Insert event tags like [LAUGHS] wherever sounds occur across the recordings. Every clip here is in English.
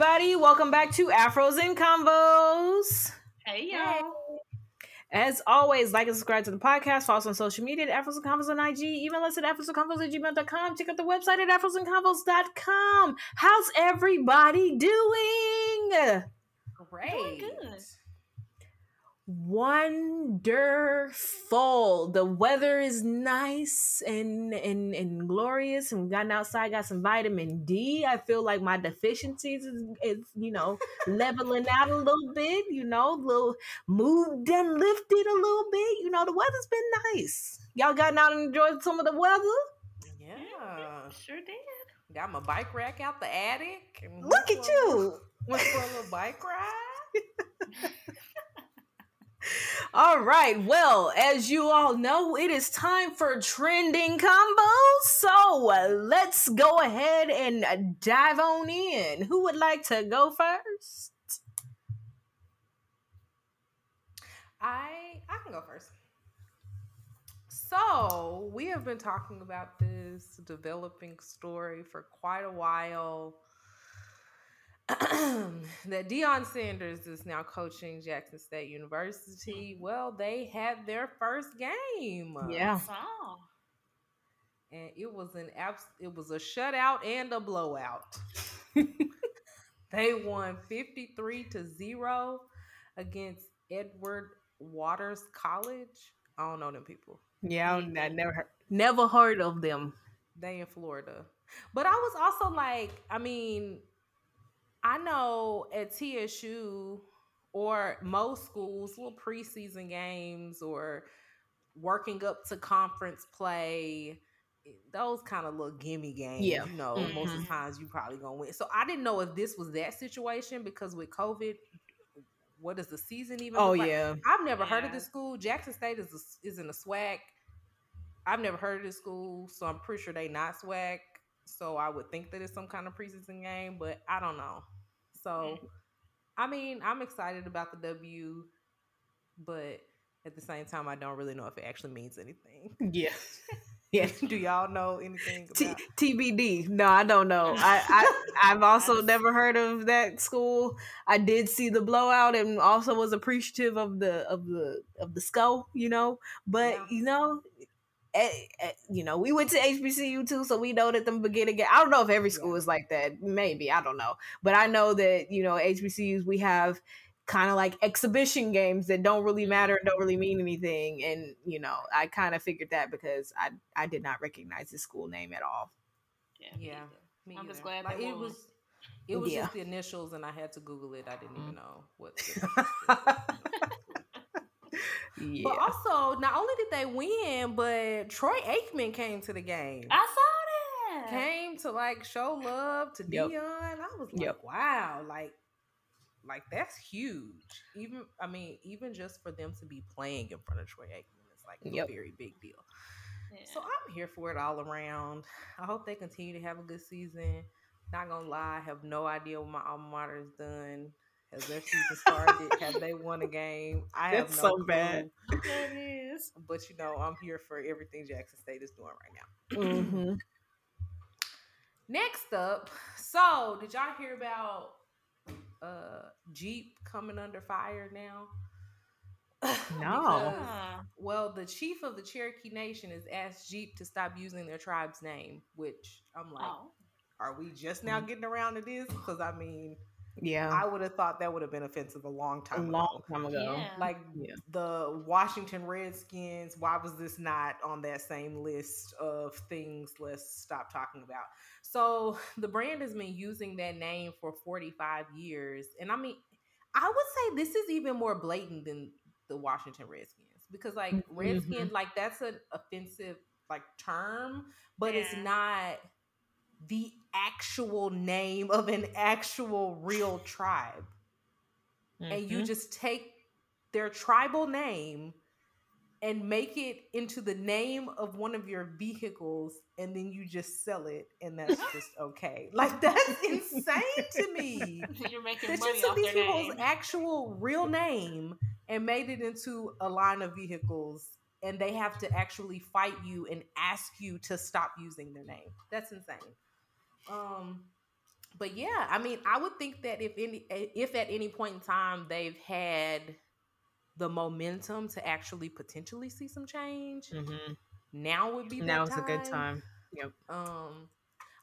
everybody. Welcome back to Afros and Convos. Hey, y'all. As always, like and subscribe to the podcast. Follow us on social media at Afros and Convos on IG. Email us at afrosandconvos at gmail.com. Check out the website at afrosandconvos.com. How's everybody doing? Great. good. Wonderful. The weather is nice and, and and glorious. And we gotten outside, got some vitamin D. I feel like my deficiencies is, is you know leveling out a little bit. You know, little moved and lifted a little bit. You know, the weather's been nice. Y'all gotten out and enjoyed some of the weather. Yeah. Mm-hmm. Sure did. Got my bike rack out the attic. Look at for a little- you. Went for a little bike ride. [LAUGHS] All right. Well, as you all know, it is time for trending convos. So let's go ahead and dive on in. Who would like to go first? I I can go first. So we have been talking about this developing story for quite a while. That Deion Sanders is now coaching Jackson State University. Well, they had their first game. Yeah. Saw. and it was an abs- it was a shutout and a blowout. [LAUGHS] they won 53 to 0 against Edward Waters College. I don't know them people. Yeah, I never heard, never heard of them. They in Florida. But I was also like, I mean, I know at TSU or most schools, little preseason games or working up to conference play, those kind of little gimme games. Yeah. You know, most of the Mhm. times you probably gonna win. So I didn't know if this was that situation because with COVID, what does the season even Oh look like? yeah, I've never heard of this school. Jackson State is a, is in a SWAC. I've never heard of this school, so I'm pretty sure they not SWAC. So I would think that it's some kind of preseason game, but I don't know. So, mm. I mean, I'm excited about the W, but at the same time, I don't really know if it actually means anything. [LAUGHS] yeah, yeah. Do y'all know anything T- TBD. No, I don't know. I, I [LAUGHS] I've also never heard of that school. I did see the blowout and also was appreciative of the of the of the skull, you know. But Yeah. you know, Eh, eh, you know, we went to HBCU too, so we know that the beginning. I don't know if every school Yeah. is like that. Maybe I don't know, but I know that you know HBCUs we have kind of like exhibition games that don't really matter and don't really mean anything and you know i kind of figured that because i i did not recognize the school name at all Yeah. Yeah. either. Me I'm just glad like they it was. It was Yeah. just the initials, and I had to Google it. I didn't even mm-hmm. know what. [LAUGHS] yeah But also, not only did they win, but Troy Aikman came to the game. I saw that. came to like show love to Yep. Deion. I was like, Yep. wow, like, like that's huge. Even I mean, even just for them to be playing in front of Troy Aikman is like Yep. a very big deal. Yeah. So I'm here for it all around. I hope they continue to have a good season. Not gonna lie, I have no idea what my alma mater has done. Has their season started? have they won a game? I have That's no so clue. bad. that is. But you know, I'm here for everything Jackson State is doing right now. hmm Next up, so did y'all hear about uh Jeep coming under fire now? [LAUGHS] No. Because, well, the chief of the Cherokee Nation has asked Jeep to stop using their tribe's name, which I'm like, Oh. are we just now getting around to this? Because I mean, yeah I would have thought that would have been offensive a long a time long ago. time ago Yeah. Like Yeah. the Washington Redskins, why was this not on that same list of things let's stop talking about? So the brand has been using that name for 45 years. And I mean, I would say this is even more blatant than the Washington Redskins because like Mhm. Like that's an offensive like term, but it's not the actual name of an actual real tribe and you Mhm. just take their tribal name and make it into the name of one of your vehicles and then you just sell it and that's [LAUGHS] just okay like that's [LAUGHS] insane to me [LAUGHS] You're making that money you took off these their people's name. actual real name and made it into a line of vehicles and they have to actually fight you and ask you to stop using their name that's insane um but yeah, I mean, I would think that if any, if at any point in time they've had the momentum to actually potentially see some change, Mm-hmm. now would be the Now is a good time. Yep. Um,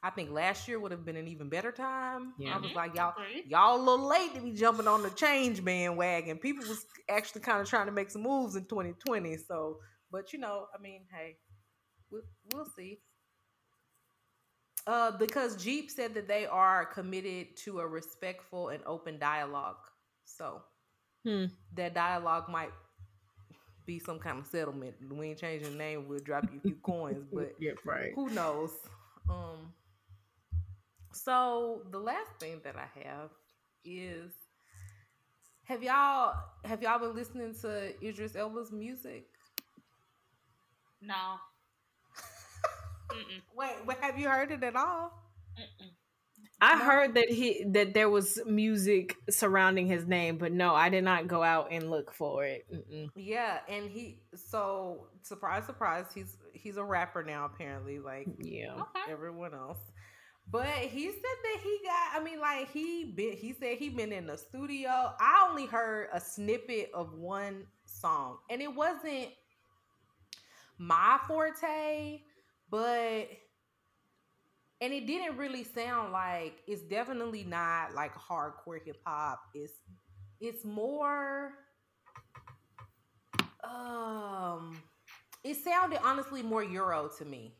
I think last year would have been an even better time. Yeah. I was like, y'all, y'all a little late to be jumping on the change bandwagon. People was actually kind of trying to make some moves in 2020. So, but you know, I mean, hey, we'll, we'll see. Uh, because Jeep said that they are committed to a respectful and open dialogue. So Hmm. that dialogue might be some kind of settlement. We ain't changing the name. We'll drop you a few coins, [LAUGHS] but Yep. Right. who knows um so the last thing that i have is have y'all have y'all been listening to idris elba's music No. Mm-mm. wait, wait have you heard it at all Mm-mm. I No. heard that he that there was music surrounding his name, but no, I did not go out and look for it. Mm-mm. yeah and he so surprise surprise he's he's a rapper now apparently like Yeah. Okay. everyone else. But he said that he got. I mean, like he been. He said he been in the studio. I only heard a snippet of one song, and it wasn't my forte. But and it didn't really sound like it's definitely not like hardcore hip hop. It's it's more. Um, it sounded honestly more Euro to me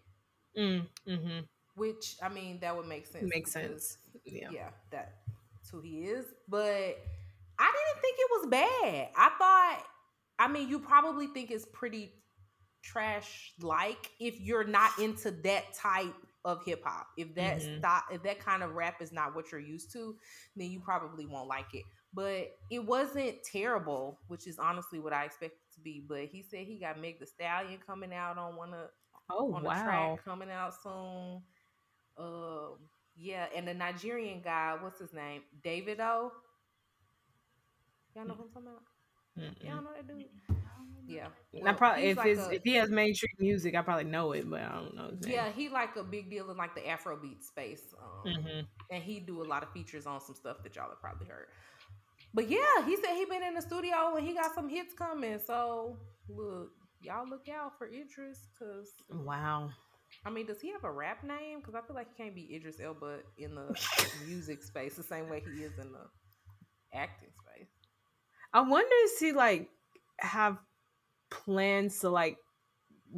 Mm, mm-hmm. which I mean that would make sense. Makes because, sense. Yeah. Yeah, that's who he is. But I didn't think it was bad. I thought, I mean, you probably think it's pretty trash like if you're not into that type of hip hop. If that Mhm. stop, if that kind of rap is not what you're used to, then you probably won't like it. But it wasn't terrible, which is honestly what I expected to be. But he said he got Meg the Stallion coming out on one of Oh on the wow. track coming out soon. Um, yeah, and the Nigerian guy, what's his name? Davido. Y'all know who I'm talking about? Mm-mm. Y'all know that dude? Yeah. I probably if like it's a- if he has mainstream music, I probably know it, but I don't know. Yeah, he like a big deal in like the Afrobeat space. Um, hmm and he do a lot of features on some stuff that y'all have probably heard. But yeah, he said he been in the studio and he got some hits coming. So look, y'all look out for Idris, cause Wow. I mean, does he have a rap name? Because I feel like he can't be Idris Elba in the [LAUGHS] music space the same way he is in the acting space. I wonder if he like have plans to like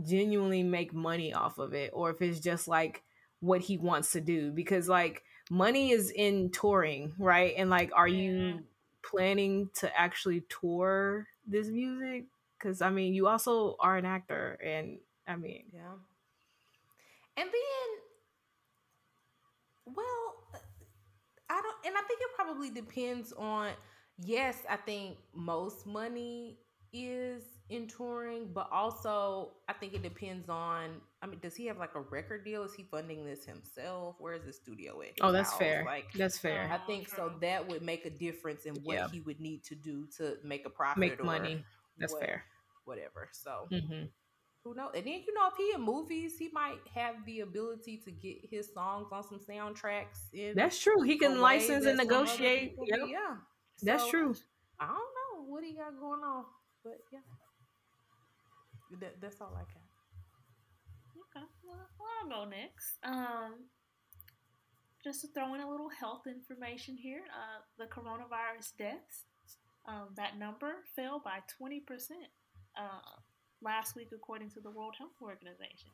genuinely make money off of it, or if it's just like what he wants to do. Because like money is in touring, right? And like, are you Mhm. planning to actually tour this music? Because I mean, you also are an actor, and I mean, Yeah. And then, well, I don't, and I think it probably depends on. Yes, I think most money is in touring, but also I think it depends on. I mean, does he have like a record deal? Is he funding this himself? Where is the studio at? oh, that's house? fair. Like, that's fair. I think so. That would make a difference in what Yeah. he would need to do to make a profit, Make or money. That's what- fair. Whatever. So hmm who knows? And then you know, if he in movies, he might have the ability to get his songs on some soundtracks. That's true. He can license and that some other negotiate. Yep. yeah, That's true. I don't know what he got going on, but yeah, that, that's all I got. Okay. Well, I'll go next. Um, just to throw in a little health information here. Uh, the coronavirus deaths, um, that number fell by 20% uh, last week, according to the World Health Organization.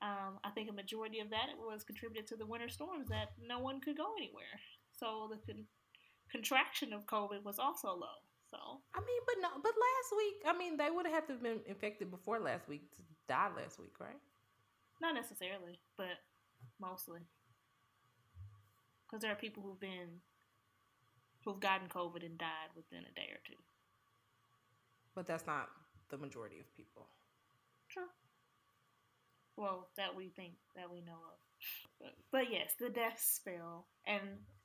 Um, I think a majority of that was contributed to the winter storms that no one could go anywhere. So the con- contraction of COVID was also low. So I mean, but no, but last week, I mean, they would have to have been infected before last week to die last week, right? Not necessarily, but mostly. Because there are people who've been, who've gotten COVID and died within a day or two. But that's not the majority of people. True. Well, that we think, that we know of. But, but yes, the death spell. And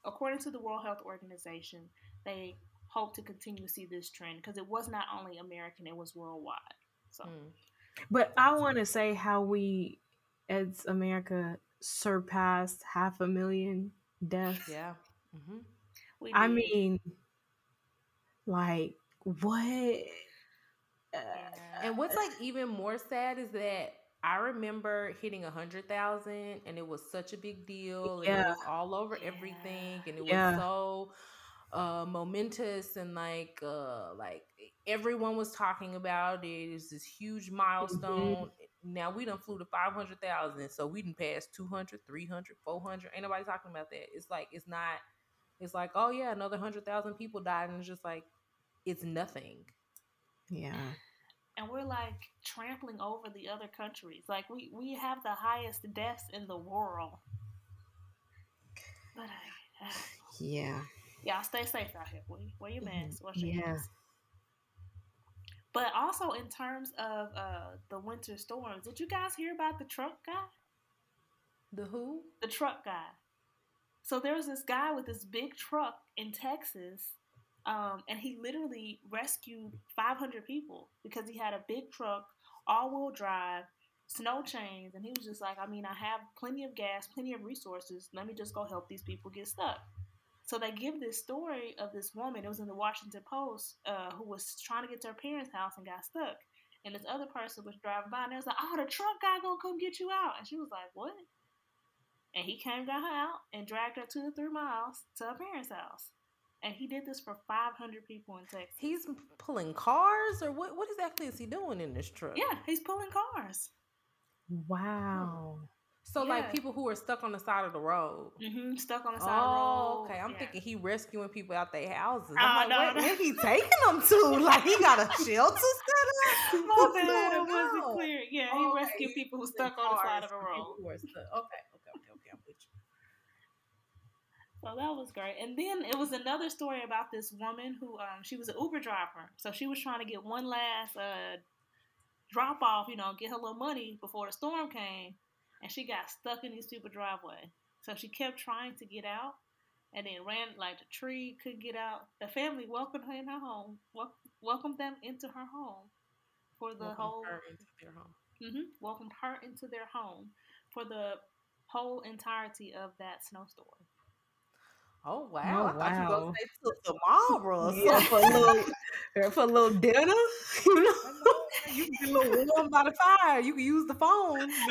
according to the World Health Organization, they hope to continue to see this trend because it was not only American, it was worldwide. So, Mm. But I want to say how we, as America, surpassed half a million deaths. Yeah. Mm-hmm. I mean, like what? Uh, And what's like even more sad is that I remember hitting a hundred thousand, and it was such a big deal, and it Yeah. was all over everything, and it Yeah. was so uh momentous and like uh like everyone was talking about it. It was this huge milestone. Now we done flew to 500,000, so we done passed 200, 300, 400. Ain't nobody talking about that. It's like, it's not, it's like, oh yeah, another 100,000 people died. And it's just like, it's nothing. yeah. and we're like trampling over the other countries. Like we we have the highest deaths in the world. But uh, [SIGHS] Yeah. Y'all stay safe out here. Wear, wear your mask. Wash your Yeah. hands. But also in terms of uh, the winter storms, did you guys hear about the truck guy? The who? The truck guy. So there was this guy with this big truck in Texas, um, and he literally rescued 500 people because he had a big truck, all-wheel drive, snow chains, and he was just like, I mean, I have plenty of gas, plenty of resources. Let me just go help these people get stuck. So they give this story of this woman. It was in the Washington Post, uh, who was trying to get to her parents' house and got stuck. And this other person was driving by, and they was like, "Oh, the truck guy gonna come get you out." And she was like, "What?" And he came, got her out, and dragged her two to three miles to her parents' house. And he did this for 500 people in Texas. He's pulling cars, or what? What exactly is he doing in this truck? yeah, he's pulling cars. Wow. So Yeah. like people who are stuck on the side of the road. hmm Stuck on the side of the Oh, road. okay. I'm Yeah. thinking he rescuing people out their houses. Oh, I'm like, no, where, no. where he taking them to? [LAUGHS] Like he got a [LAUGHS] shelter set up? What's bad, it wasn't clear. Yeah, he Oh, okay. rescued people who stuck on the side of the road. who are stuck. Okay, okay, okay, okay. I'm with you. So that was great. And then it was another story about this woman who um she was an Uber driver. So she was trying to get one last uh drop off, you know, get her little money before the storm came, and she got stuck in these people driveway. So she kept trying to get out and then ran like the tree, couldn't get out. The family welcomed her in her home, wel- welcomed them into her home for the Welcome whole her into their home. hmm welcomed her into their home for the whole entirety of that snowstorm. Oh wow! Oh, I thought you were gonna say the Marlboro. or Yeah, for a something. little for a little dinner, [LAUGHS] you know. you can get a little warm by the fire. You can use the phone. [LAUGHS]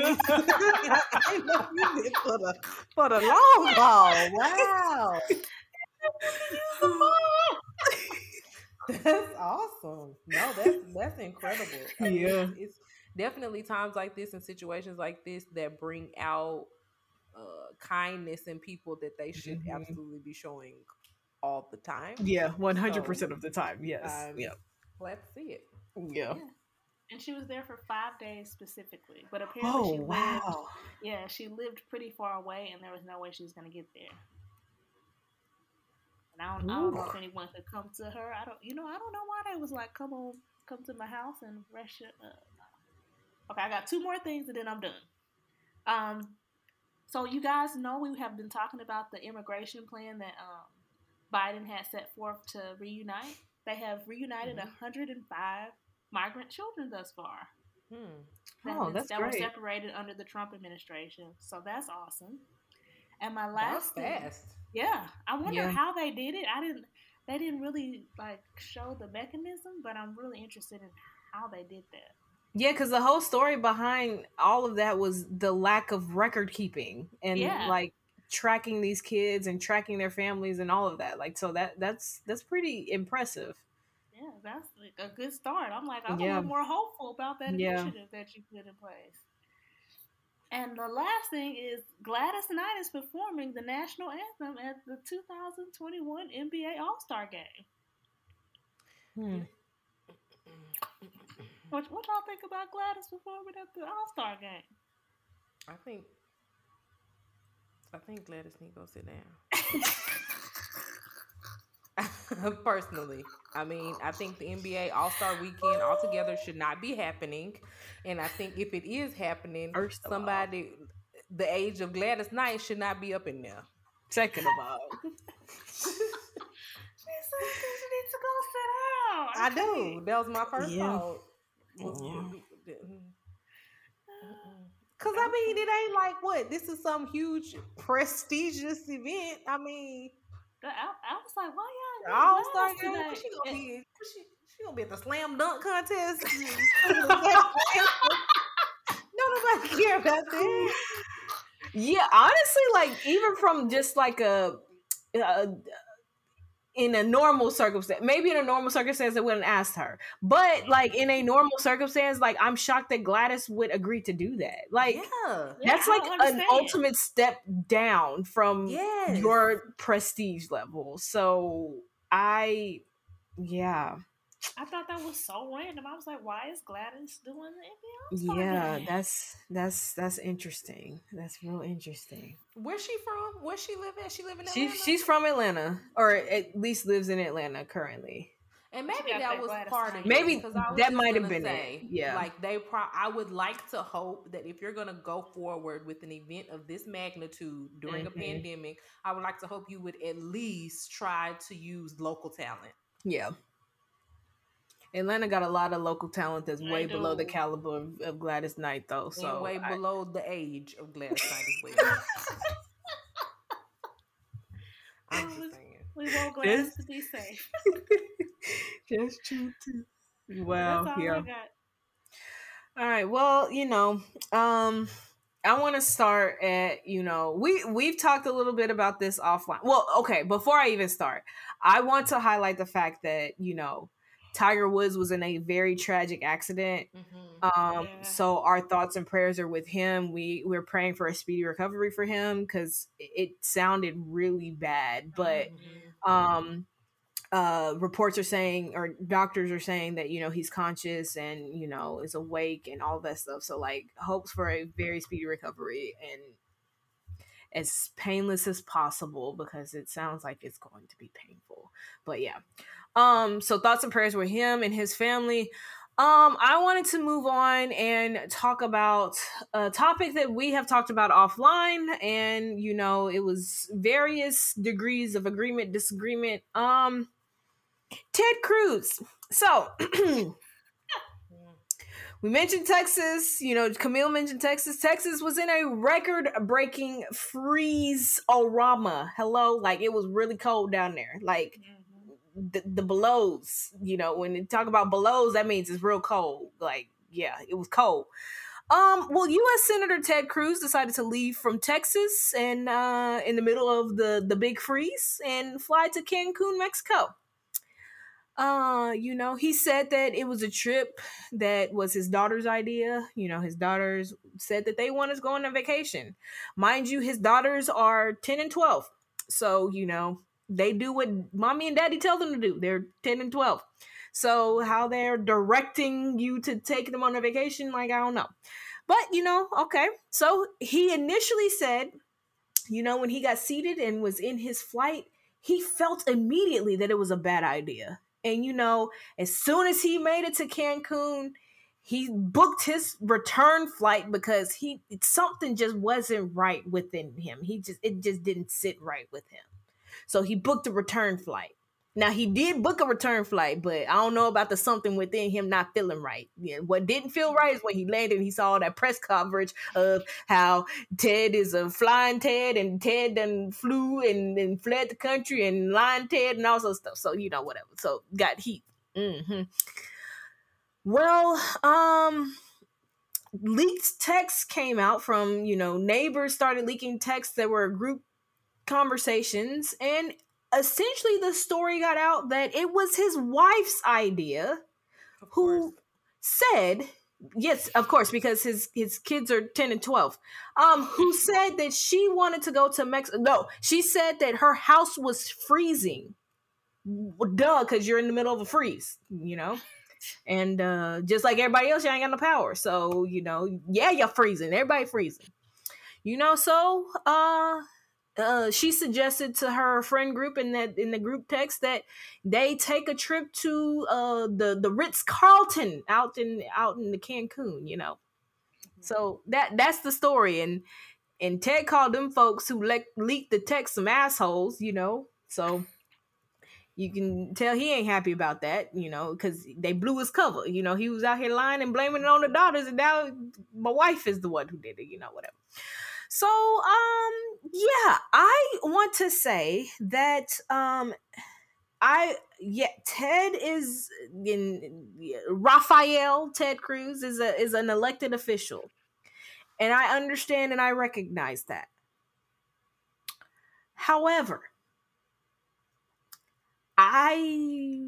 I know you did for the for the long haul. Wow, [LAUGHS] that's awesome. No, that's that's incredible. I Yeah. it's, it's definitely times like this and situations like this that bring out uh, kindness in people that they should Mhm. absolutely be showing all the time. Yeah, one hundred percent of the time. Yes. Um, yeah. Let's see it. Yeah. Yeah. And she was there for five days specifically. But apparently Oh she lived wow. yeah, she lived pretty far away and there was no way she was gonna get there. And I don't, I don't know if Ooh. anyone could come to her. I don't you know, I don't know why they was like, come on, come to my house and rest your uh, Okay, I got two more things and then I'm done. Um so you guys know we have been talking about the immigration plan that um Biden had set forth to reunite. They have reunited Mhm. 105 migrant children thus far. Hmm. that, Oh, that's that were separated under the Trump administration. So that's awesome. And my last thing, fast. yeah, I wonder Yeah. how they did it. I didn't. They didn't really like show the mechanism, but I'm really interested in how they did that. Yeah, because the whole story behind all of that was the lack of record keeping and Yeah. like tracking these kids and tracking their families and all of that. Like, so that that's that's pretty impressive. Yeah, that's like a good start. I'm like, I'm a little more hopeful about that Yeah. initiative that you put in place. And the last thing is Gladys Knight is performing the national anthem at the 2021 NBA All Star Game. Hmm. What, what y'all think about Gladys performing at the All Star Game? I think I think Gladys need to go sit down. [LAUGHS] [LAUGHS] Personally, I mean, I think the NBA All Star Weekend altogether should not be happening, and I think if it is happening, First of all. somebody the age of Gladys Knight should not be up in there. Second of all, She said she needs to go sit down. I do. That was my first Yeah. thought. Yeah. Cause I mean, it ain't like what this is some huge prestigious event. I mean, I, I was like, why y'all? All Star last game. today? What she gonna be? She, she gonna be at the slam dunk contest? [LAUGHS] [LAUGHS] no, nobody care about that. [LAUGHS] Yeah, honestly, like even from just like a, uh in a normal circumstance, maybe in a normal circumstance, I wouldn't ask her. But like in a normal circumstance, like I'm shocked that Gladys would agree to do that. Like yeah, Yeah, that's I like an ultimate step down from yes. your prestige level. So I, yeah, I thought that was so random. I was like, why is Gladys doing the NBA yeah, game? that's that's that's interesting. That's real interesting. Where's she from? Where she live at? She live in She Atlanta. she's from Atlanta, or at least lives in Atlanta currently. And maybe that that was Gladys part of Knight. it, Maybe 'cause I was that might have gonna been it, yeah. Like they pro I would like to hope that if you're gonna go forward with an event of this magnitude during Mhm. a pandemic, I would like to hope you would at least try to use local talent. Yeah. Atlanta got a lot of local talent that's way below the caliber of, of Gladys Knight, though. So and way I- below the age of Gladys Knight as well. [LAUGHS] [LAUGHS] I'm just saying. We want Gladys to be safe. [LAUGHS] that's true too. That's Well, all yeah. All right. Well, you know, um, I want to start at you know we we've talked a little bit about this offline. Well, okay. Before I even start, I want to highlight the fact that you know Tiger Woods was in a very tragic accident. Mhm. Um, Yeah. so our thoughts and prayers are with him. We we're praying for a speedy recovery for him because it sounded really bad, but Mhm. um uh reports are saying or doctors are saying that you know he's conscious and you know is awake and all that stuff so like hopes for a very speedy recovery and as painless as possible because it sounds like it's going to be painful but yeah um so thoughts and prayers with him and his family. Um i wanted to move on and talk about a topic that we have talked about offline and you know it was various degrees of agreement disagreement. Um ted cruz. So [CLEARS THROAT] we mentioned texas you know camille mentioned texas. Texas was in a record breaking freeze orama hello? Like it was really cold down there. Like Mhm. The, the belows you know when they talk about belows that means it's real cold like yeah it was cold. Um well u.s senator ted cruz decided to leave from texas and uh in the middle of the the big freeze and fly to cancun mexico. Uh you know he said that it was a trip that was his daughter's idea. You know his daughters said that they wanted to go on a vacation. Mind you his daughters are 10 and 12 so you know they do what mommy and daddy tell them to do. They're 10 and 12. So how they're directing you to take them on a vacation, like I don't know. But you know, okay. So he initially said, you know, when he got seated and was in his flight, he felt immediately that it was a bad idea. And you know, as soon as he made it to Cancun, he booked his return flight because he something just wasn't right within him. He just it just didn't sit right with him. So he booked a return flight. Now he did book a return flight, but I don't know about the something within him not feeling right. Yeah, what didn't feel right is when he landed and he saw that press coverage of how Ted is a flying Ted and Ted then flew and, and fled the country and lying Ted and all sorts of stuff. So you know whatever. So got heat. hmm Well, um, leaked texts came out from you know neighbors started leaking texts that were a group conversations and essentially the story got out that it was his wife's idea who said yes of course because his his kids are 10 and 12 um who [LAUGHS] said that she wanted to go to mexico no she said that her house was freezing. Duh because you're in the middle of a freeze you know? And uh just like everybody else you ain't got no power so you know yeah you're freezing everybody freezing. You know so uh uh, she suggested to her friend group in that in the group text that they take a trip to uh the the Ritz Carlton out in out in the Cancun, you know. So that that's the story, and and Ted called them folks who le- leaked the text some assholes, you know. So you can tell he ain't happy about that, you know, because they blew his cover. You know, he was out here lying and blaming it on the daughters, and now my wife is the one who did it, you know, whatever. So, um, yeah, I want to say that, um, I yeah, Ted is in Rafael Ted Cruz is a is an elected official, and I understand and I recognize that. However, I,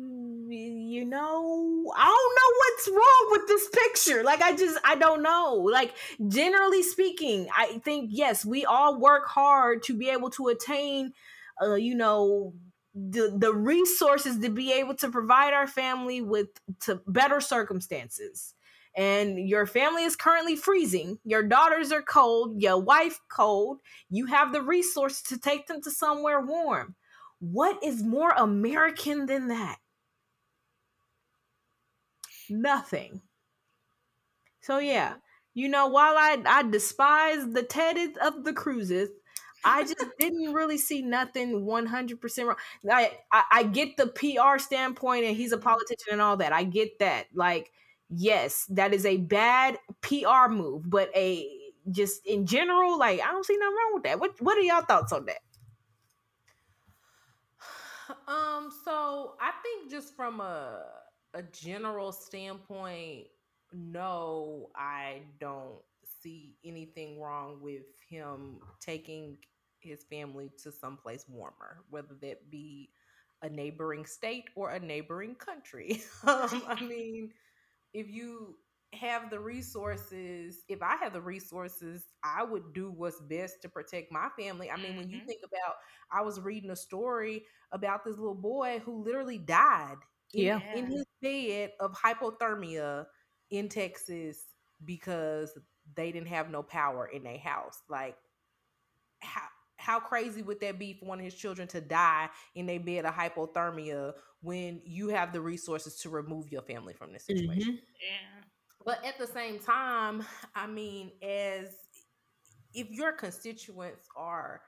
you know, I don't know what's wrong with this picture. Like, I just, I don't know. Like, generally speaking, I think, yes, we all work hard to be able to attain, uh, you know, the, the resources to be able to provide our family with to better circumstances and your family is currently freezing, your daughters are cold, your wife cold, you have the resources to take them to somewhere warm. What is more American than that? Nothing. So yeah, you know, while I I despise the Ted of the cruises, I just [LAUGHS] didn't really see nothing 100% wrong. I, I, I get the PR standpoint and he's a politician and all that. I get that. Like yes, that is a bad PR move, but a just in general, like I don't see nothing wrong with that. What what are y'all thoughts on that? [SIGHS] Um, so I think just from a a general standpoint, no, I don't see anything wrong with him taking his family to someplace warmer, whether that be a neighboring state or a neighboring country. [LAUGHS] um, I mean, if you have the resources, if I have the resources, I would do what's best to protect my family. I mean, mm-hmm. when you mm-hmm. think about, I was reading a story about this little boy who literally died in, yeah. in his bed of hypothermia in Texas because they didn't have no power in their house. Like, how how crazy would that be for one of his children to die in a bed of hypothermia when you have the resources to remove your family from this situation? Mm-hmm. Yeah. But at the same time, I mean, as if your constituents are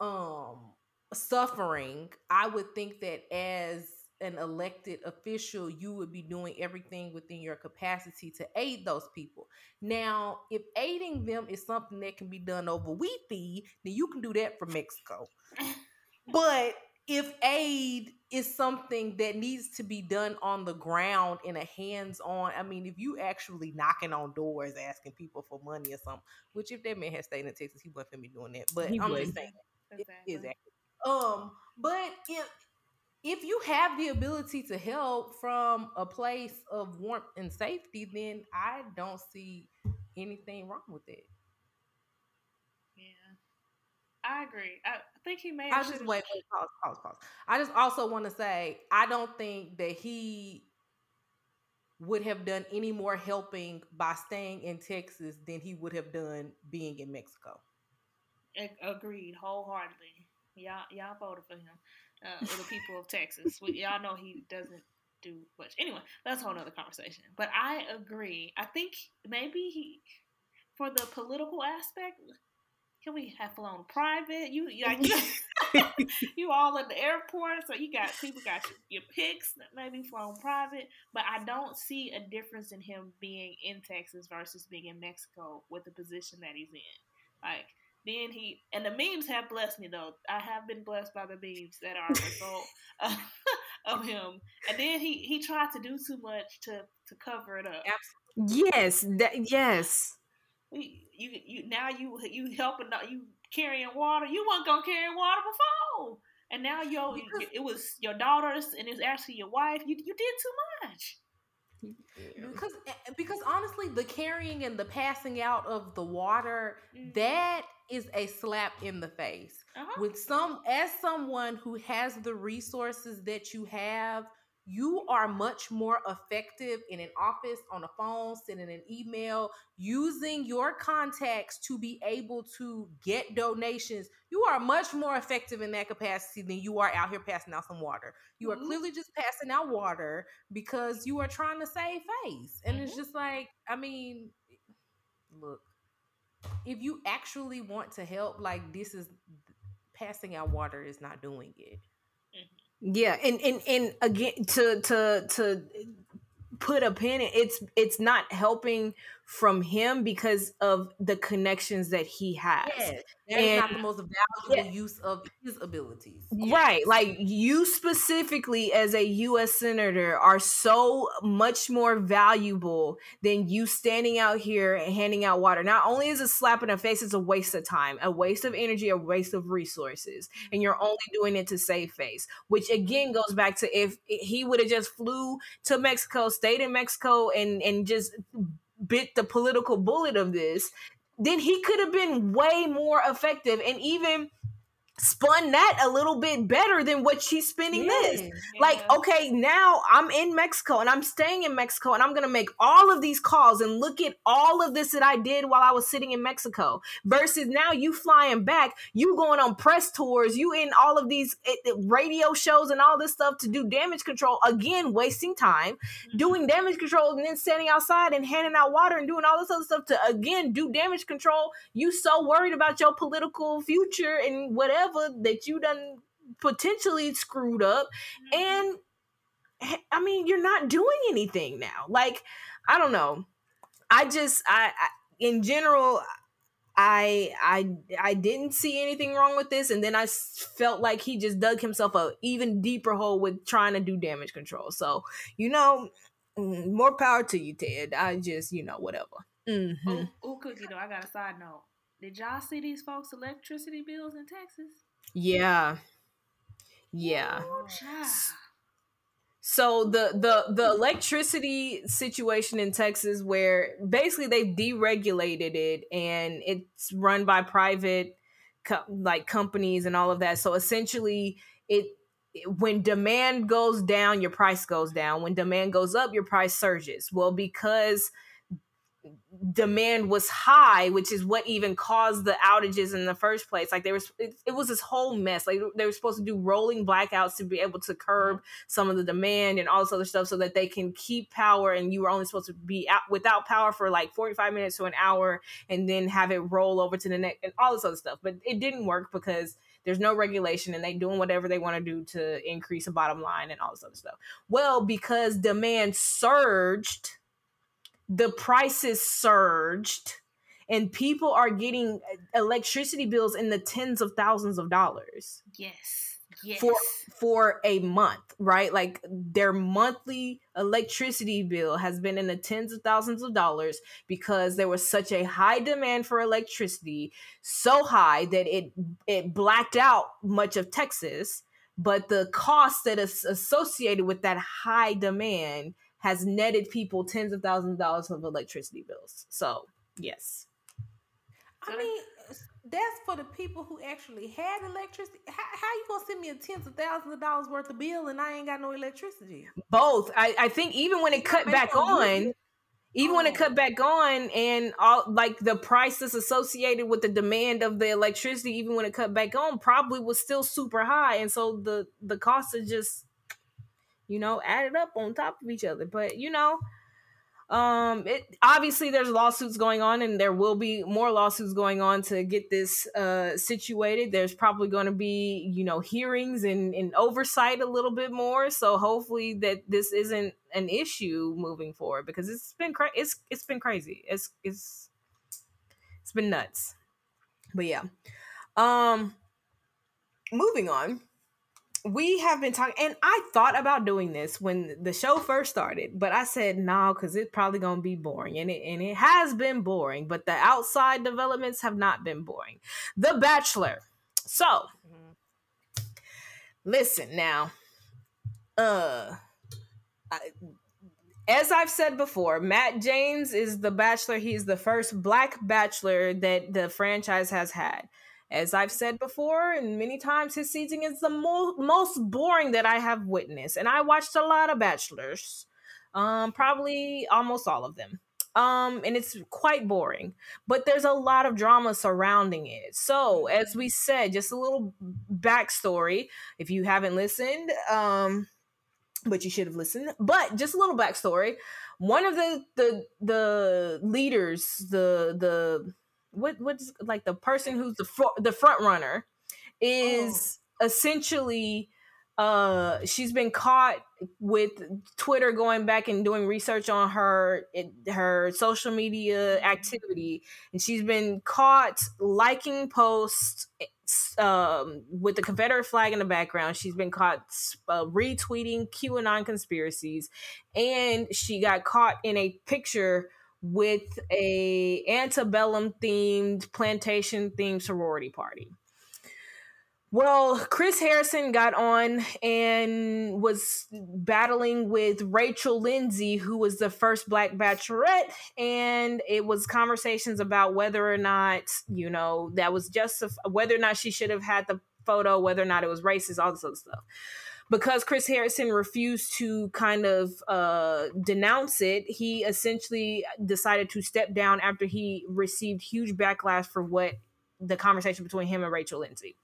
um suffering, I would think that as an elected official, you would be doing everything within your capacity to aid those people. Now, if aiding them is something that can be done over Wi-Fi, then you can do that for Mexico. but if aid is something that needs to be done on the ground in a hands-on, I mean, if you actually knocking on doors asking people for money or something, which if that man had stayed in Texas, he wouldn't be doing that. But he I'm would. just saying, exactly. Um, but if if you have the ability to help from a place of warmth and safety, then I don't see anything wrong with it. Yeah, I agree. I think he may. I just wait, wait, pause, pause, pause. I just also want to say I don't think that he would have done any more helping by staying in Texas than he would have done being in Mexico. Agreed wholeheartedly. Y'all, y'all voted for him uh, or the people of Texas. We, y'all know he doesn't do much. Anyway, that's a whole other conversation. But I agree. I think maybe he, for the political aspect, can we have flown private? You like [LAUGHS] you all at the airport, so you got people got your, your picks maybe flown private. But I don't see a difference in him being in Texas versus being in Mexico with the position that he's in. Like then he and the memes have blessed me though. I have been blessed by the memes that are a result of, [LAUGHS] [LAUGHS] of him. And then he he tried to do too much to to cover it up. Absolutely. Yes, that yes. You you, you now you you helping you carrying water. You weren't gonna carry water before, and now yo it was your daughters and it's actually your wife. You you did too much. Because eh, because honestly, the carrying and the passing out of the water mm-hmm. that is a slap in the face. Uh-huh. With some as someone who has the resources that you have, you are much more effective in an office, on a phone, sending an email, using your contacts to be able to get donations. You are much more effective in that capacity than you are out here passing out some water. You mm-hmm. are clearly just passing out water because you are trying to save face. And mm-hmm. it's just like, I mean, look, if you actually want to help, like this is passing out water is not doing it. Yeah, and and and again to to to put a pin in it's it's not helping from him because of the connections that he has. Yes, that is not the most valuable yeah. use of his abilities. Right. Yes. Like you specifically as a US senator are so much more valuable than you standing out here and handing out water. Not only is a slap in the face, it's a waste of time, a waste of energy, a waste of resources. And you're only doing it to save face, which again goes back to if he would have just flew to Mexico, stayed in Mexico and and just bit the political bullet of this, then he could have been way more effective and even spun that a little bit better than what she's spinning yeah, this. Yeah. Like, okay, now I'm in Mexico and I'm staying in Mexico and I'm gonna make all of these calls and look at all of this that I did while I was sitting in Mexico. Versus now you flying back, you going on press tours, you in all of these it, it, radio shows and all this stuff to do damage control again, wasting time, mm-hmm. doing damage control and then standing outside and handing out water and doing all this other stuff to again do damage control. You so worried about your political future and whatever whatever that you done potentially screwed up mm-hmm. and i mean you're not doing anything now like i don't know i just I, I in general I I I didn't see anything wrong with this, and then I felt like he just dug himself a even deeper hole with trying to do damage control. So you know, mm, more power to you, Ted. I just you know whatever. Mm-hmm. Oh, oh, cookie though. I got a side note. Did y'all see these folks' electricity bills in Texas? Yeah. Yeah. So the the the electricity situation in Texas where basically they've deregulated it and it's run by private co- like companies and all of that. So essentially it when demand goes down, your price goes down. When demand goes up, your price surges. Well, because demand was high, which is what even caused the outages in the first place. Like there was, it, it, was this whole mess. Like they were supposed to do rolling blackouts to be able to curb some of the demand and all this other stuff, so that they can keep power. And you were only supposed to be out without power for like forty five minutes to an hour, and then have it roll over to the next and all this other stuff. But it didn't work because there's no regulation and they doing whatever they want to do to increase the bottom line and all this other stuff. Well, because demand surged the prices surged and people are getting uh, electricity bills in the tens of thousands of dollars. Yes. Yes. For for a month, right? Like their monthly electricity bill has been in the tens of thousands of dollars because there was such a high demand for electricity, so high that it it blacked out much of Texas, but the cost that is associated with that high demand has netted people tens of thousands of dollars of electricity bills. So, yes. I mean, that's for the people who actually had electricity. How, how you gonna send me a tens of thousands of dollars worth of bill and I ain't got no electricity? Both. I, I think even when it cut back on, even oh. when it cut oh. back on and all like the prices associated with the demand of the electricity, even when it cut back on, probably was still super high. And so the the cost is just you know, added up on top of each other. But you know, um, it obviously there's lawsuits going on, and there will be more lawsuits going on to get this uh situated. There's probably going to be you know hearings and, and oversight a little bit more. So hopefully that this isn't an issue moving forward because it's been cra- it's it's been crazy. It's it's it's been nuts. But yeah, um, moving on we have been talking and i thought about doing this when the show first started but i said no because it's probably going to be boring and it, and it has been boring but the outside developments have not been boring the bachelor so mm-hmm. listen now uh I, as I've said before, Matt James is the bachelor. He's the first black bachelor that the franchise has had. As I've said before, and many times, his season is the mo- most boring that I have witnessed. And I watched a lot of Bachelors, um, probably almost all of them. Um, and it's quite boring, but there's a lot of drama surrounding it. So, as we said, just a little backstory if you haven't listened, um, but you should have listened. But just a little backstory. One of the the the leaders, the the what what's like the person who's the fr- the front runner is oh. essentially uh she's been caught with Twitter going back and doing research on her her social media activity and she's been caught liking posts um, with the Confederate flag in the background. She's been caught uh, retweeting QAnon conspiracies and she got caught in a picture with a antebellum themed plantation themed sorority party. Well, Chris Harrison got on and was battling with Rachel Lindsay, who was the first Black Bachelorette, and it was conversations about whether or not, you know, that was just whether or not she should have had the photo, whether or not it was racist, all this other stuff. Because Chris Harrison refused to kind of uh, denounce it, he essentially decided to step down after he received huge backlash for what the conversation between him and Rachel Lindsay.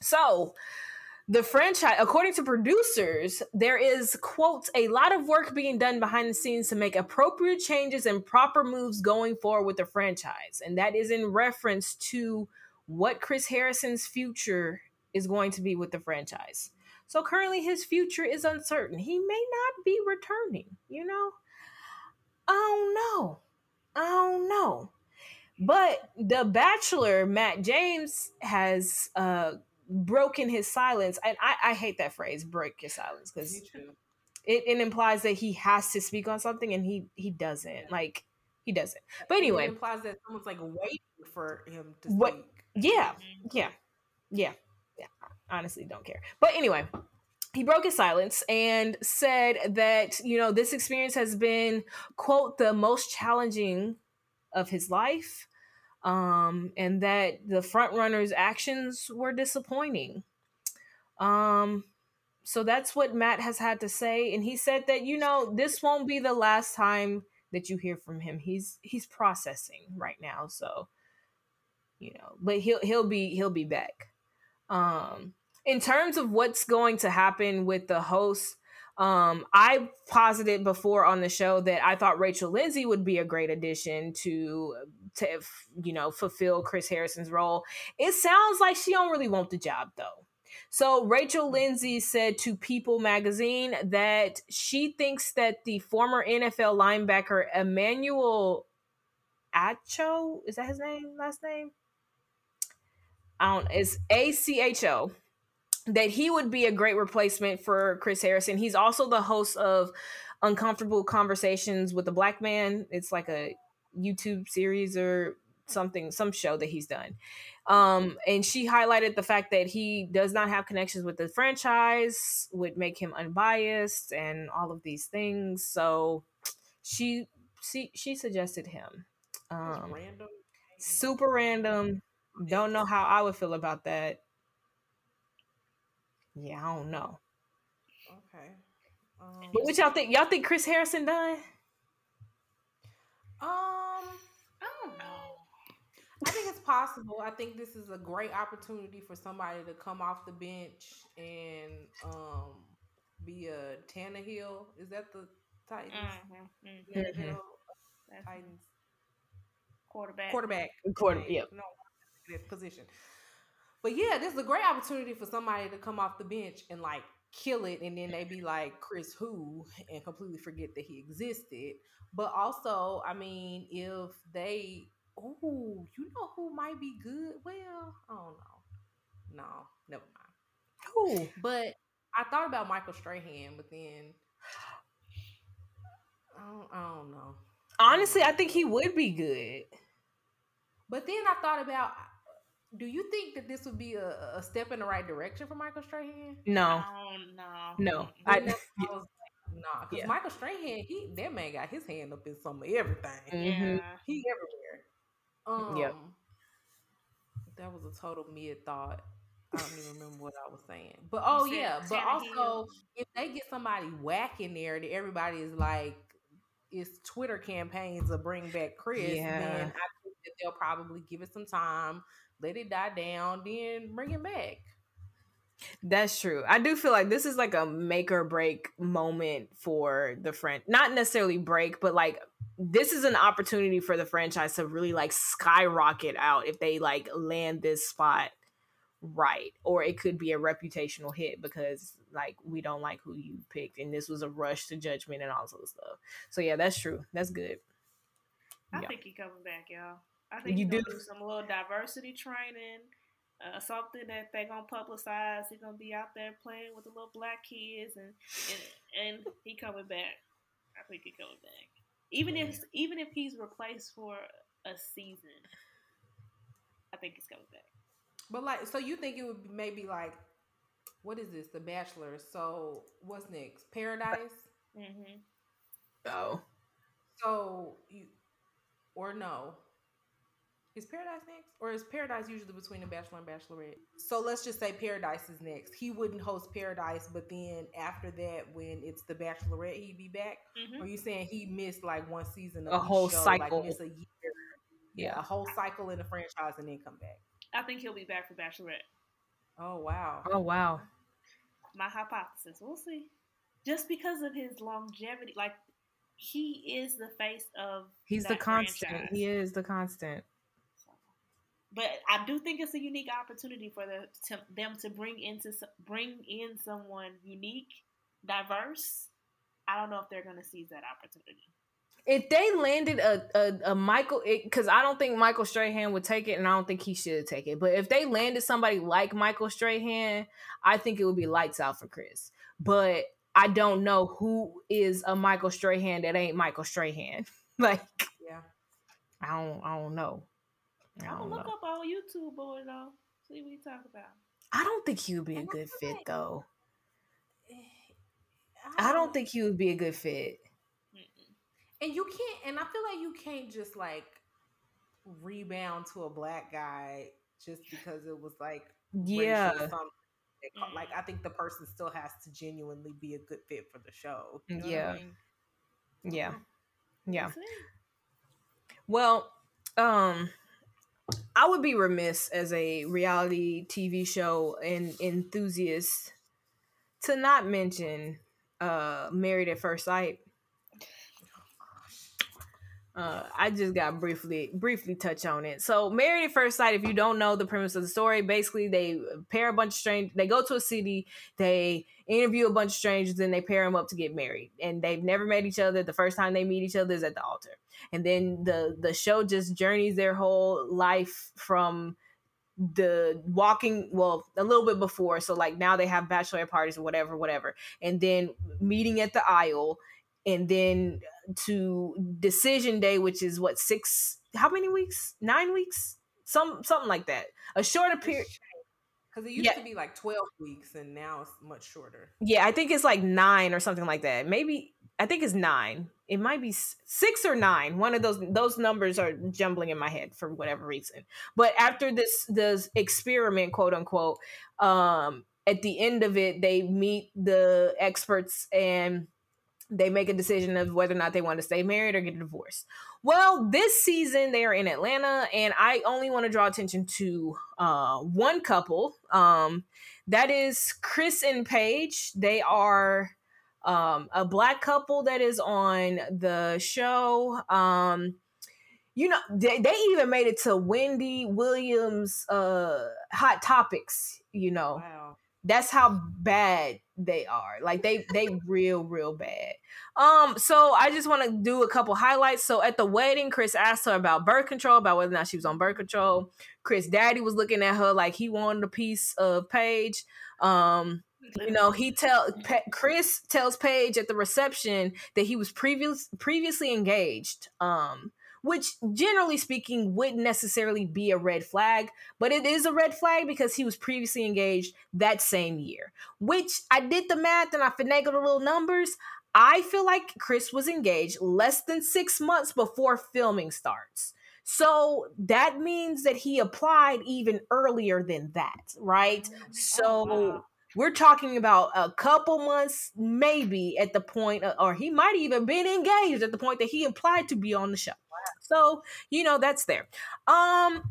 So, the franchise, according to producers, there is, quote, a lot of work being done behind the scenes to make appropriate changes and proper moves going forward with the franchise. And that is in reference to what Chris Harrison's future is going to be with the franchise. So currently his future is uncertain. He may not be returning, you know? I don't know. I don't know. But the bachelor, Matt James, has uh broken his silence and i, I hate that phrase break your silence because it, it implies that he has to speak on something and he he doesn't like he doesn't but anyway it implies that someone's like waiting for him to what speak. yeah yeah yeah yeah honestly don't care but anyway he broke his silence and said that you know this experience has been quote the most challenging of his life um, and that the front runner's actions were disappointing. Um, so that's what Matt has had to say, and he said that you know this won't be the last time that you hear from him. He's he's processing right now, so you know, but he'll he'll be he'll be back. Um, in terms of what's going to happen with the host, um, I posited before on the show that I thought Rachel Lindsay would be a great addition to to you know fulfill Chris Harrison's role. It sounds like she don't really want the job though. So Rachel Lindsay said to People magazine that she thinks that the former NFL linebacker Emmanuel Acho, is that his name last name? I don't it's A C H O that he would be a great replacement for Chris Harrison. He's also the host of Uncomfortable Conversations with a Black Man. It's like a YouTube series or something, some show that he's done. Um, and she highlighted the fact that he does not have connections with the franchise, would make him unbiased, and all of these things. So she she, she suggested him. Um, random. Super random. Don't know how I would feel about that. Yeah, I don't know. Okay. Um, but what y'all think? Y'all think Chris Harrison done? Um, I don't know. I think it's possible. I think this is a great opportunity for somebody to come off the bench and um be a Tannehill. Is that the Titans? Mm-hmm. Mm-hmm. Titans quarterback. Quarterback. Quarterback. Yep. No, position. But yeah, this is a great opportunity for somebody to come off the bench and like kill it, and then they be like Chris who and completely forget that he existed. But also, I mean, if they, oh, you know who might be good? Well, I don't know. No, never mind. Who? But I thought about Michael Strahan, but then I don't, I don't know. Honestly, I think he would be good. But then I thought about do you think that this would be a, a step in the right direction for Michael Strahan? No, no, no. I, I was like, nah, because yeah. Michael Strahan, he that man got his hand up in some of everything. Mm-hmm. He everywhere. Um, yep. That was a total mid thought. I don't even remember what I was saying. But oh yeah, but also if they get somebody whack in there that everybody is like it's Twitter campaigns to bring back Chris, yeah. then I think that they'll probably give it some time let it die down, then bring it back. That's true. I do feel like this is like a make or break moment for the friend. Not necessarily break, but like this is an opportunity for the franchise to really like skyrocket out if they like land this spot right or it could be a reputational hit because like we don't like who you picked and this was a rush to judgment and all sorts of stuff so yeah that's true that's good i yeah. think he coming back y'all i think you do. do some little diversity training uh, something that they're gonna publicize he's gonna be out there playing with the little black kids and and, and he coming back i think he coming back even if even if he's replaced for a season i think he's coming back but like, so you think it would be maybe like, what is this? The Bachelor. So what's next? Paradise. Mm-hmm. Oh. So you, or no? Is Paradise next, or is Paradise usually between the Bachelor and Bachelorette? So let's just say Paradise is next. He wouldn't host Paradise, but then after that, when it's the Bachelorette, he'd be back. Mm-hmm. Or you saying he missed like one season, of a whole show, cycle, like miss a year, yeah, a whole cycle in the franchise, and then come back. I think he'll be back for Bachelorette. Oh wow. Oh wow. My hypothesis. We'll see. Just because of his longevity, like he is the face of. He's the constant. Franchise. He is the constant. But I do think it's a unique opportunity for the to, them to bring into bring in someone unique, diverse. I don't know if they're going to seize that opportunity if they landed a a, a Michael, because I don't think Michael Strahan would take it, and I don't think he should take it. But if they landed somebody like Michael Strahan, I think it would be lights out for Chris. But I don't know who is a Michael Strahan that ain't Michael Strahan. [LAUGHS] like, yeah, I don't, I don't know. I don't look know. up on YouTube, boy, though. See what you talk about. I don't think he would be a good fit, though. Eh, I don't think he would be a good fit. And you can't and i feel like you can't just like rebound to a black guy just because it was like yeah. like mm. i think the person still has to genuinely be a good fit for the show. You know yeah I mean? yeah. Mm-hmm. Yeah. Well um i would be remiss as a reality tv show and enthusiast to not mention uh married at first sight uh, I just got briefly briefly touch on it. So, Married at First Sight. If you don't know the premise of the story, basically they pair a bunch of strangers. They go to a city, they interview a bunch of strangers, and they pair them up to get married. And they've never met each other. The first time they meet each other is at the altar, and then the the show just journeys their whole life from the walking well a little bit before so like now they have bachelor parties or whatever whatever and then meeting at the aisle and then to decision day, which is what six? How many weeks? Nine weeks? Some something like that. A shorter period. Because it used yeah. to be like twelve weeks, and now it's much shorter. Yeah, I think it's like nine or something like that. Maybe I think it's nine. It might be six or nine. One of those those numbers are jumbling in my head for whatever reason. But after this this experiment, quote unquote, um, at the end of it, they meet the experts and they make a decision of whether or not they want to stay married or get a divorce. Well, this season they are in Atlanta, and I only want to draw attention to uh, one couple. Um, that is Chris and Paige. They are um, a black couple that is on the show. Um, you know, they, they even made it to Wendy Williams' uh, Hot Topics. You know, wow that's how bad they are. Like they they real real bad. Um so i just want to do a couple highlights. So at the wedding chris asked her about birth control about whether or not she was on birth control. Chris daddy was looking at her like he wanted a piece of Paige. Um you know he tell chris tells Paige at the reception that he was previous previously engaged. Um which generally speaking wouldn't necessarily be a red flag, but it is a red flag because he was previously engaged that same year. Which I did the math and I finagled the little numbers. I feel like Chris was engaged less than six months before filming starts. So that means that he applied even earlier than that, right? Oh, so we're talking about a couple months, maybe at the point, of, or he might even been engaged at the point that he applied to be on the show. So, you know, that's there. Um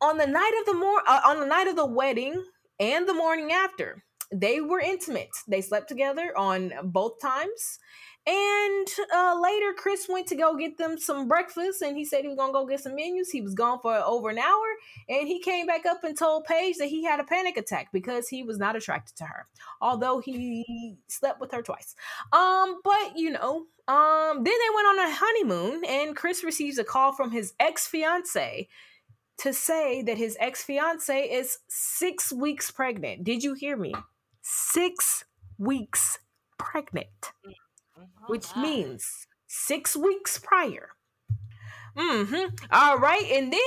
on the night of the more uh, on the night of the wedding and the morning after, they were intimate. They slept together on both times. And uh, later, Chris went to go get them some breakfast, and he said he was gonna go get some menus. He was gone for over an hour, and he came back up and told Paige that he had a panic attack because he was not attracted to her, although he slept with her twice. Um, but you know, um, then they went on a honeymoon, and Chris receives a call from his ex fiance to say that his ex fiance is six weeks pregnant. Did you hear me? Six weeks pregnant which Oh, means six weeks prior. Mm-hmm. All right, and then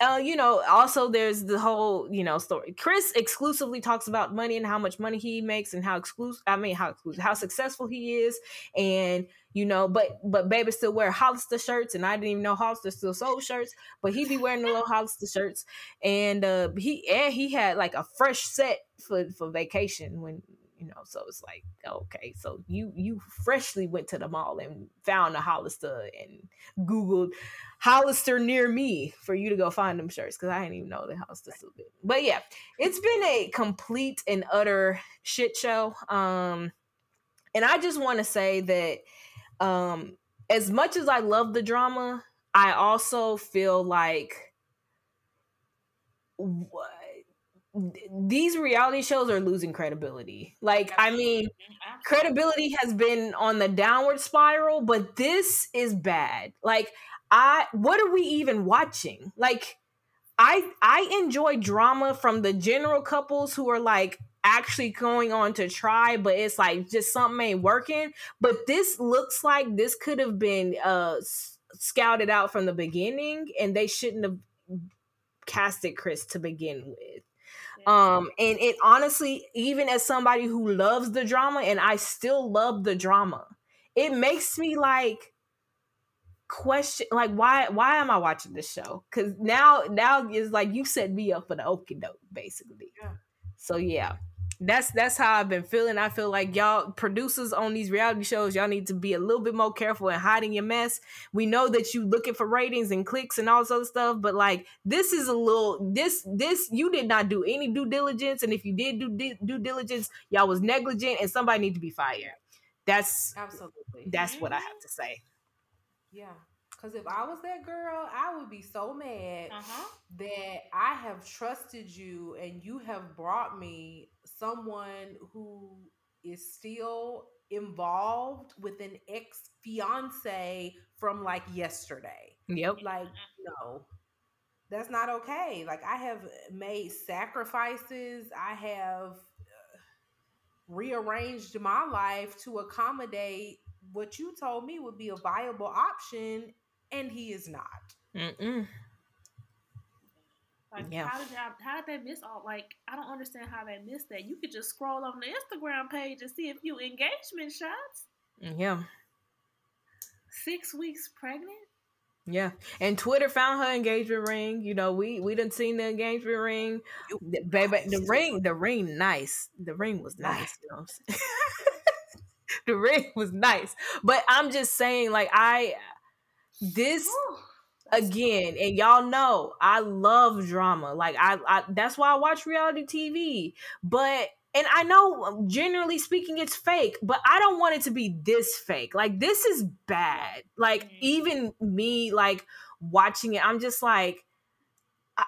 uh, you know, also there's the whole you know story. Chris exclusively talks about money and how much money he makes and how exclusive. I mean, how exclusive, how successful he is, and you know, but but baby still wear Hollister shirts, and I didn't even know Hollister still sold shirts, but he be wearing the little Hollister shirts, and uh, he and he had like a fresh set for for vacation when you know so it's like okay so you you freshly went to the mall and found a hollister and googled hollister near me for you to go find them shirts because i didn't even know the hollister still did. But yeah it's been a complete and utter shit show um and i just want to say that um as much as i love the drama i also feel like what these reality shows are losing credibility. Like, I mean, Absolutely. credibility has been on the downward spiral, but this is bad. Like, I what are we even watching? Like, I I enjoy drama from the general couples who are like actually going on to try, but it's like just something ain't working. But this looks like this could have been uh scouted out from the beginning, and they shouldn't have casted Chris to begin with. Um, and it honestly, even as somebody who loves the drama, and I still love the drama, it makes me like question like why why am I watching this show? Cause now now is like you set me up for the okie doke, basically. Yeah. So yeah. That's that's how I've been feeling. I feel like y'all producers on these reality shows, y'all need to be a little bit more careful in hiding your mess. We know that you looking for ratings and clicks and all this other stuff, but like this is a little this this you did not do any due diligence, and if you did do di- due diligence, y'all was negligent, and somebody need to be fired. That's Absolutely. that's what I have to say. Yeah. Because if I was that girl, I would be so mad Uh-huh. that I have trusted you and you have brought me someone who is still involved with an ex fiance from like yesterday. Yep. Like, no, that's not okay. Like, I have made sacrifices, I have uh, rearranged my life to accommodate what you told me would be a viable option, and he is not. Mm-mm. Like, Yeah. how did y'all, how did they miss all? Like, I don't understand how they missed that. You could just scroll on the Instagram page and see a few engagement shots. Mm, yeah. Six weeks pregnant. Yeah, and Twitter found her engagement ring. You know, we we didn't seen the engagement ring, The- baby. The ring, the ring, nice. The ring was nice. You know, what I'm saying? [LAUGHS] the ring was nice. But I'm just saying, like I, this Whew. Again, and y'all know I love drama. Like I, I that's why I watch reality TV. But and I know generally speaking it's fake, but I don't want it to be this fake. Like this is bad. Like Mhm. even me like watching it, I'm just like I,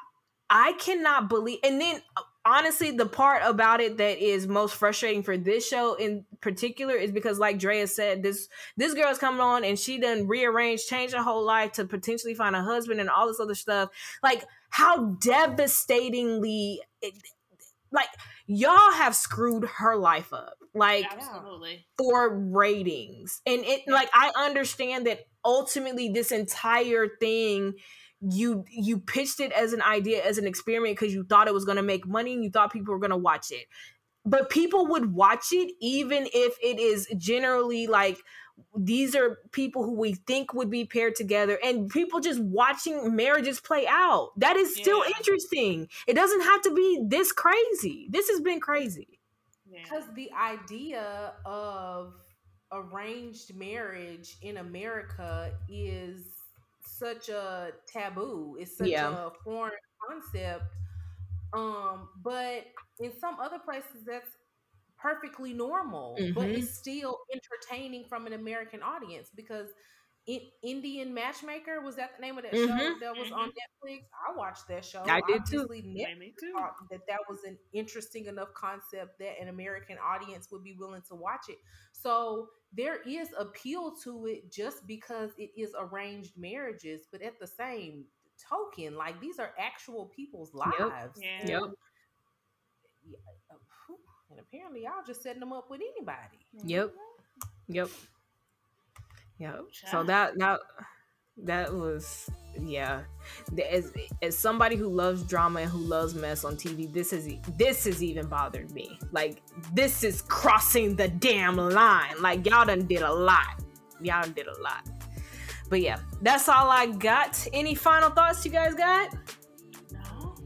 I cannot believe and then uh, honestly the part about it that is most frustrating for this show in particular is because like Drea said this this girl's coming on and she done rearranged changed her whole life to potentially find a husband and all this other stuff. Like how devastatingly it, like y'all have screwed her life up like Absolutely. for ratings. And it like i understand that ultimately this entire thing you you pitched it as an idea as an experiment because you thought it was going to make money and you thought people were going to watch it. But people would watch it even if it is generally like these are people who we think would be paired together and people just watching marriages play out. That is still Yeah. interesting. It doesn't have to be this crazy. This has been crazy. Yeah. Because the idea of arranged marriage in America is such a taboo. It's such Yeah. a foreign concept. Um, but in some other places, that's perfectly normal, mm-hmm. but it's still entertaining from an American audience because it, Indian Matchmaker was that the name of that mm-hmm. show that was mm-hmm. on Netflix? I watched that show. I did too. Thought that that was an interesting enough concept that an American audience would be willing to watch it. So there is appeal to it just because it is arranged marriages, but at the same token, like these are actual people's lives. Yep. Yeah. Yep. And apparently, y'all just setting them up with anybody. Yep. Yep. Yep. So that that that was yeah. As as somebody who loves drama and who loves mess on TV, this is this has even bothered me. Like this is crossing the damn line. Like y'all done did a lot. Y'all done did a lot. But yeah, that's all I got. Any final thoughts you guys got? No.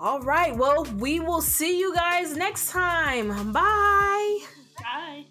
All right. Well, we will see you guys next time. Bye. Bye.